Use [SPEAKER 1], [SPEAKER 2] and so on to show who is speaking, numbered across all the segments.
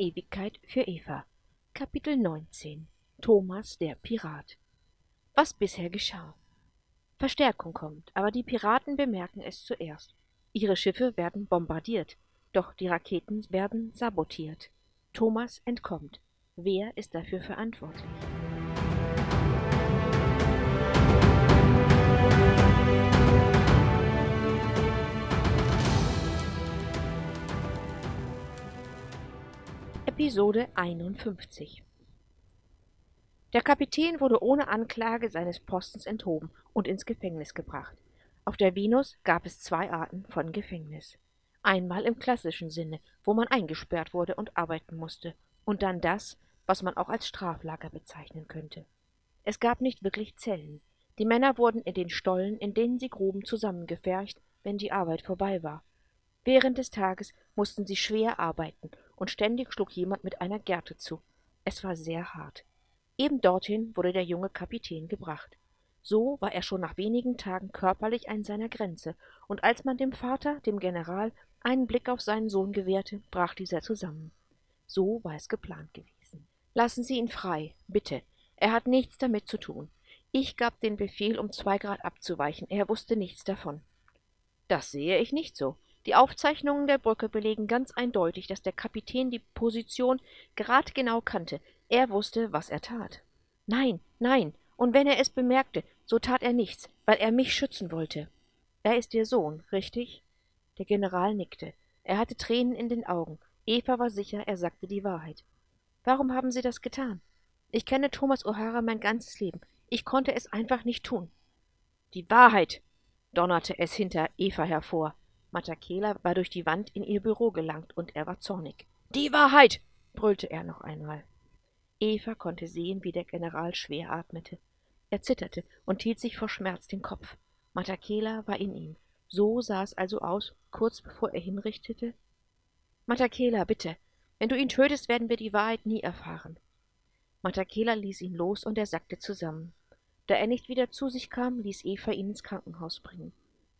[SPEAKER 1] Ewigkeit für Eva. Kapitel 19 Thomas der Pirat. Was bisher geschah. Verstärkung kommt, aber die Piraten bemerken es zuerst. Ihre Schiffe werden bombardiert, doch die Raketen werden sabotiert. Thomas entkommt. Wer ist dafür verantwortlich? Episode 51 Der Kapitän wurde ohne Anklage seines Postens enthoben und ins Gefängnis gebracht. Auf der Venus gab es zwei Arten von Gefängnis. Einmal im klassischen Sinne, wo man eingesperrt wurde und arbeiten musste, und dann das, was man auch als Straflager bezeichnen könnte. Es gab nicht wirklich Zellen. Die Männer wurden in den Stollen, in denen sie gruben, zusammengefercht, wenn die Arbeit vorbei war. Während des Tages mussten sie schwer arbeiten und ständig schlug jemand mit einer Gerte zu. Es war sehr hart. Eben dorthin wurde der junge Kapitän gebracht. So war er schon nach wenigen Tagen körperlich an seiner Grenze, und als man dem Vater, dem General, einen Blick auf seinen Sohn gewährte, brach dieser zusammen. So war es geplant gewesen. Lassen Sie ihn frei, bitte. Er hat nichts damit zu tun. Ich gab den Befehl, um zwei Grad abzuweichen. Er wusste nichts davon. Das sehe ich nicht so. Die Aufzeichnungen der Brücke belegen ganz eindeutig, dass der Kapitän die Position grad genau kannte. Er wusste, was er tat. Nein, nein, und wenn er es bemerkte, so tat er nichts, weil er mich schützen wollte. Er ist Ihr Sohn, richtig? Der General nickte. Er hatte Tränen in den Augen. Eva war sicher, er sagte die Wahrheit. Warum haben Sie das getan? Ich kenne Thomas O'Hara mein ganzes Leben. Ich konnte es einfach nicht tun. Die Wahrheit, donnerte es hinter Eva hervor. Matakela war durch die Wand in ihr Büro gelangt, und er war zornig. Die Wahrheit! brüllte er noch einmal. Eva konnte sehen, wie der General schwer atmete. Er zitterte und hielt sich vor Schmerz den Kopf. Matakela war in ihm. So sah es also aus, kurz bevor er hinrichtete. Matakela, bitte. Wenn du ihn tötest, werden wir die Wahrheit nie erfahren. Matakela ließ ihn los und er sackte zusammen. Da er nicht wieder zu sich kam, ließ Eva ihn ins Krankenhaus bringen.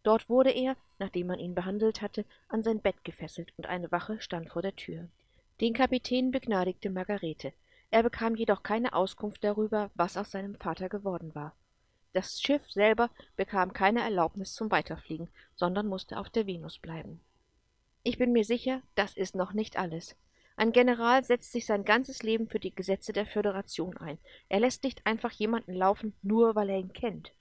[SPEAKER 1] Dort wurde er, nachdem man ihn behandelt hatte, an sein Bett gefesselt und eine Wache stand vor der Tür. Den Kapitän begnadigte Margarete. Er bekam jedoch keine Auskunft darüber, was aus seinem Vater geworden war. Das Schiff selber bekam keine Erlaubnis zum Weiterfliegen, sondern musste auf der Venus bleiben. Ich bin mir sicher, das ist noch nicht alles. Ein General setzt sich sein ganzes Leben für die Gesetze der Föderation ein. Er lässt nicht einfach jemanden laufen, nur weil er ihn kennt.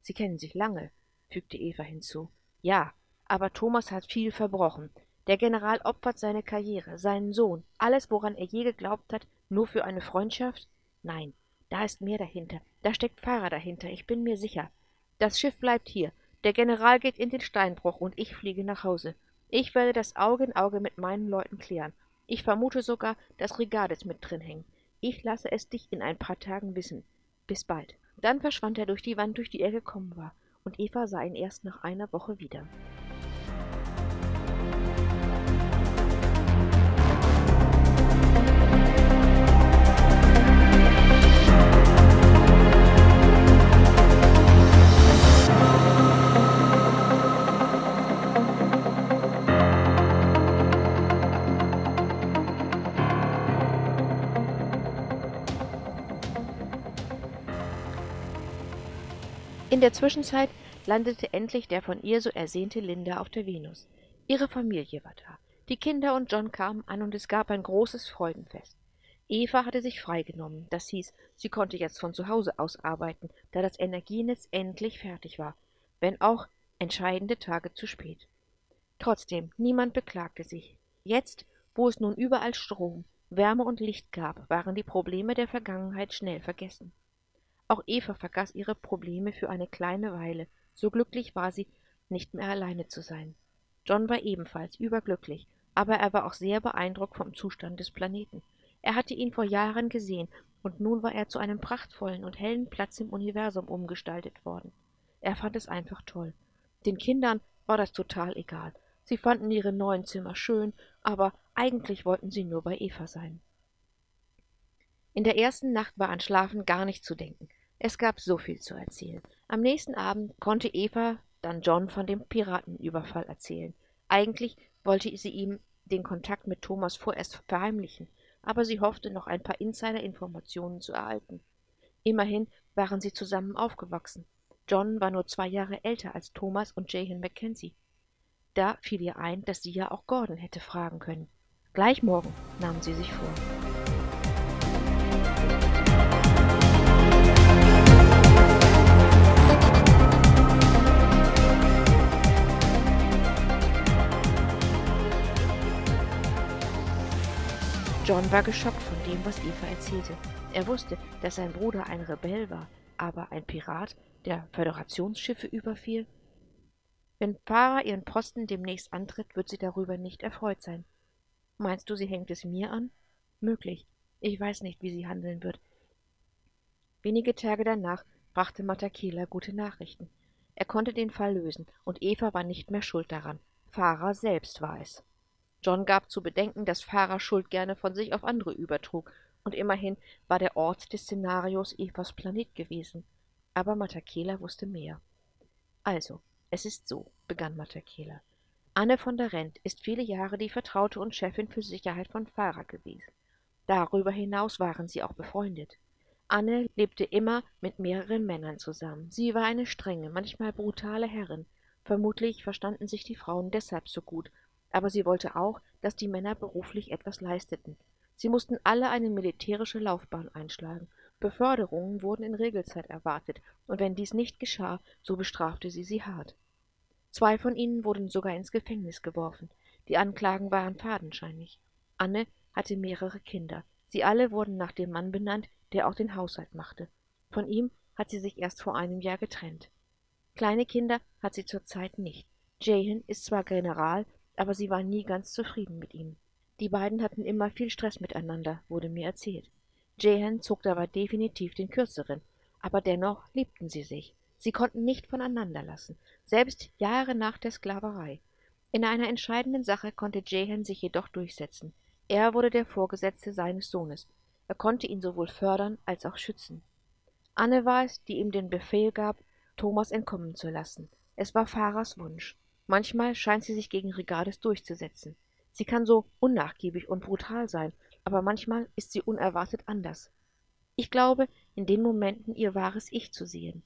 [SPEAKER 1] Sie kennen sich lange, fügte Eva hinzu. Ja, aber Thomas hat viel verbrochen. Der General opfert seine Karriere, seinen Sohn, alles, woran er je geglaubt hat, nur für eine Freundschaft? Nein, da ist mehr dahinter. Da steckt Fahrer dahinter, ich bin mir sicher. Das Schiff bleibt hier. Der General geht in den Steinbruch und ich fliege nach Hause. Ich werde das Auge in Auge mit meinen Leuten klären. Ich vermute sogar, dass Regades mit drin hängen. Ich lasse es dich in ein paar Tagen wissen. Bis bald. Dann verschwand er durch die Wand, durch die er gekommen war und Eva sah ihn erst nach einer Woche wieder. In der Zwischenzeit landete endlich der von ihr so ersehnte Linda auf der Venus. Ihre Familie war da. Die Kinder und John kamen an und es gab ein großes Freudenfest. Eva hatte sich freigenommen. Das hieß, sie konnte jetzt von zu Hause aus arbeiten, da das Energienetz endlich fertig war, wenn auch entscheidende Tage zu spät. Trotzdem, niemand beklagte sich. Jetzt, wo es nun überall Strom, Wärme und Licht gab, waren die Probleme der Vergangenheit schnell vergessen. Auch Eva vergaß ihre Probleme für eine kleine Weile. So glücklich war sie, nicht mehr alleine zu sein. John war ebenfalls überglücklich, aber er war auch sehr beeindruckt vom Zustand des Planeten. Er hatte ihn vor Jahren gesehen, und nun war er zu einem prachtvollen und hellen Platz im Universum umgestaltet worden. Er fand es einfach toll. Den Kindern war das total egal. Sie fanden ihre neuen Zimmer schön, aber eigentlich wollten sie nur bei Eva sein. In der ersten Nacht war an Schlafen gar nicht zu denken. Es gab so viel zu erzählen. Am nächsten Abend konnte Eva dann John von dem Piratenüberfall erzählen. Eigentlich wollte sie ihm den Kontakt mit Thomas vorerst verheimlichen, aber sie hoffte noch ein paar Insider-Informationen zu erhalten. Immerhin waren sie zusammen aufgewachsen. John war nur zwei Jahre älter als Thomas und Jahan Mackenzie. Da fiel ihr ein, dass sie ja auch Gordon hätte fragen können. Gleich morgen nahm sie sich vor. John war geschockt von dem, was Eva erzählte. Er wusste, dass sein Bruder ein Rebell war, aber ein Pirat, der Föderationsschiffe überfiel? Wenn Farah ihren Posten demnächst antritt, wird sie darüber nicht erfreut sein. Meinst du, sie hängt es mir an? Möglich. Ich weiß nicht, wie sie handeln wird. Wenige Tage danach brachte Matakela gute Nachrichten. Er konnte den Fall lösen, und Eva war nicht mehr schuld daran. Farah selbst war es. John gab zu bedenken, dass Farah Schuld gerne von sich auf andere übertrug, und immerhin war der Ort des Szenarios Evas Planet gewesen. Aber Matakela wusste mehr. Also, es ist so, begann Matakela. Anne von der Rent ist viele Jahre die Vertraute und Chefin für Sicherheit von Farah gewesen. Darüber hinaus waren sie auch befreundet. Anne lebte immer mit mehreren Männern zusammen. Sie war eine strenge, manchmal brutale Herrin. Vermutlich verstanden sich die Frauen deshalb so gut aber sie wollte auch, dass die Männer beruflich etwas leisteten. Sie mussten alle eine militärische Laufbahn einschlagen. Beförderungen wurden in Regelzeit erwartet, und wenn dies nicht geschah, so bestrafte sie sie hart. Zwei von ihnen wurden sogar ins Gefängnis geworfen. Die Anklagen waren fadenscheinig. Anne hatte mehrere Kinder. Sie alle wurden nach dem Mann benannt, der auch den Haushalt machte. Von ihm hat sie sich erst vor einem Jahr getrennt. Kleine Kinder hat sie zurzeit nicht. Jahan ist zwar General, aber sie war nie ganz zufrieden mit ihm. Die beiden hatten immer viel Stress miteinander, wurde mir erzählt. Jehan zog dabei definitiv den kürzeren, aber dennoch liebten sie sich. Sie konnten nicht voneinander lassen, selbst Jahre nach der Sklaverei. In einer entscheidenden Sache konnte Jehan sich jedoch durchsetzen. Er wurde der Vorgesetzte seines Sohnes. Er konnte ihn sowohl fördern als auch schützen. Anne war es, die ihm den Befehl gab, Thomas entkommen zu lassen. Es war Fahrers Wunsch. Manchmal scheint sie sich gegen Regardis durchzusetzen. Sie kann so unnachgiebig und brutal sein, aber manchmal ist sie unerwartet anders. Ich glaube, in den Momenten ihr wahres Ich zu sehen.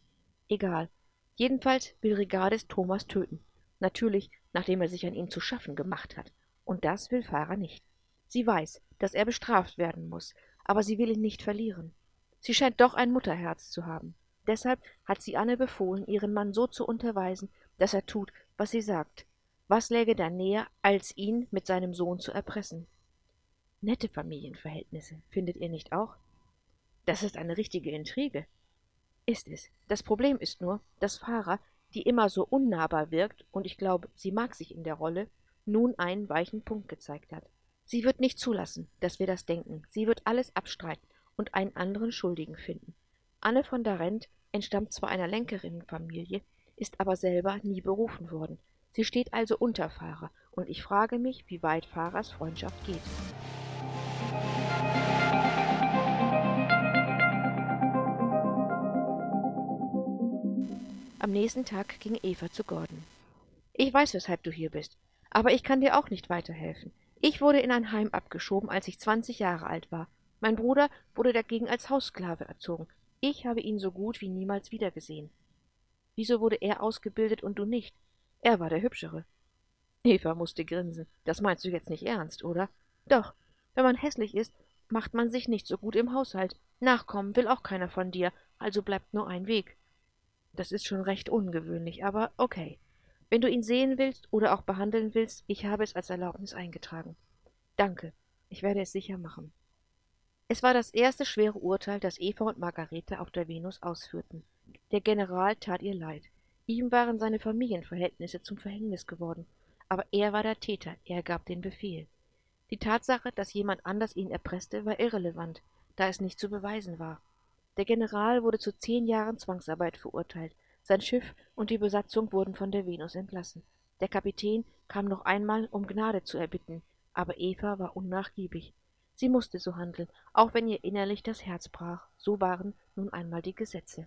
[SPEAKER 1] Egal. Jedenfalls will Regardis Thomas töten. Natürlich, nachdem er sich an ihm zu schaffen gemacht hat. Und das will Farah nicht. Sie weiß, dass er bestraft werden muss, aber sie will ihn nicht verlieren. Sie scheint doch ein Mutterherz zu haben. Deshalb hat sie Anne befohlen, ihren Mann so zu unterweisen, dass er tut, was sie sagt. Was läge da näher, als ihn mit seinem Sohn zu erpressen? Nette Familienverhältnisse, findet ihr nicht auch? Das ist eine richtige Intrige. Ist es. Das Problem ist nur, dass Farah, die immer so unnahbar wirkt, und ich glaube, sie mag sich in der Rolle, nun einen weichen Punkt gezeigt hat. Sie wird nicht zulassen, dass wir das denken. Sie wird alles abstreiten und einen anderen Schuldigen finden. Anne von Darent entstammt zwar einer Lenkerinnenfamilie, ist aber selber nie berufen worden. Sie steht also unter Fahrer, und ich frage mich, wie weit Fahrers Freundschaft geht. Am nächsten Tag ging Eva zu Gordon. Ich weiß, weshalb du hier bist, aber ich kann dir auch nicht weiterhelfen. Ich wurde in ein Heim abgeschoben, als ich zwanzig Jahre alt war. Mein Bruder wurde dagegen als Haussklave erzogen. Ich habe ihn so gut wie niemals wiedergesehen. Wieso wurde er ausgebildet und du nicht? Er war der Hübschere. Eva musste grinsen. Das meinst du jetzt nicht ernst, oder? Doch. Wenn man hässlich ist, macht man sich nicht so gut im Haushalt. Nachkommen will auch keiner von dir, also bleibt nur ein Weg. Das ist schon recht ungewöhnlich, aber okay. Wenn du ihn sehen willst oder auch behandeln willst, ich habe es als Erlaubnis eingetragen. Danke. Ich werde es sicher machen. Es war das erste schwere Urteil, das Eva und Margarete auf der Venus ausführten. Der General tat ihr leid. Ihm waren seine Familienverhältnisse zum Verhängnis geworden. Aber er war der Täter, er gab den Befehl. Die Tatsache, dass jemand anders ihn erpresste, war irrelevant, da es nicht zu beweisen war. Der General wurde zu zehn Jahren Zwangsarbeit verurteilt. Sein Schiff und die Besatzung wurden von der Venus entlassen. Der Kapitän kam noch einmal, um Gnade zu erbitten, aber Eva war unnachgiebig. Sie musste so handeln, auch wenn ihr innerlich das Herz brach. So waren nun einmal die Gesetze.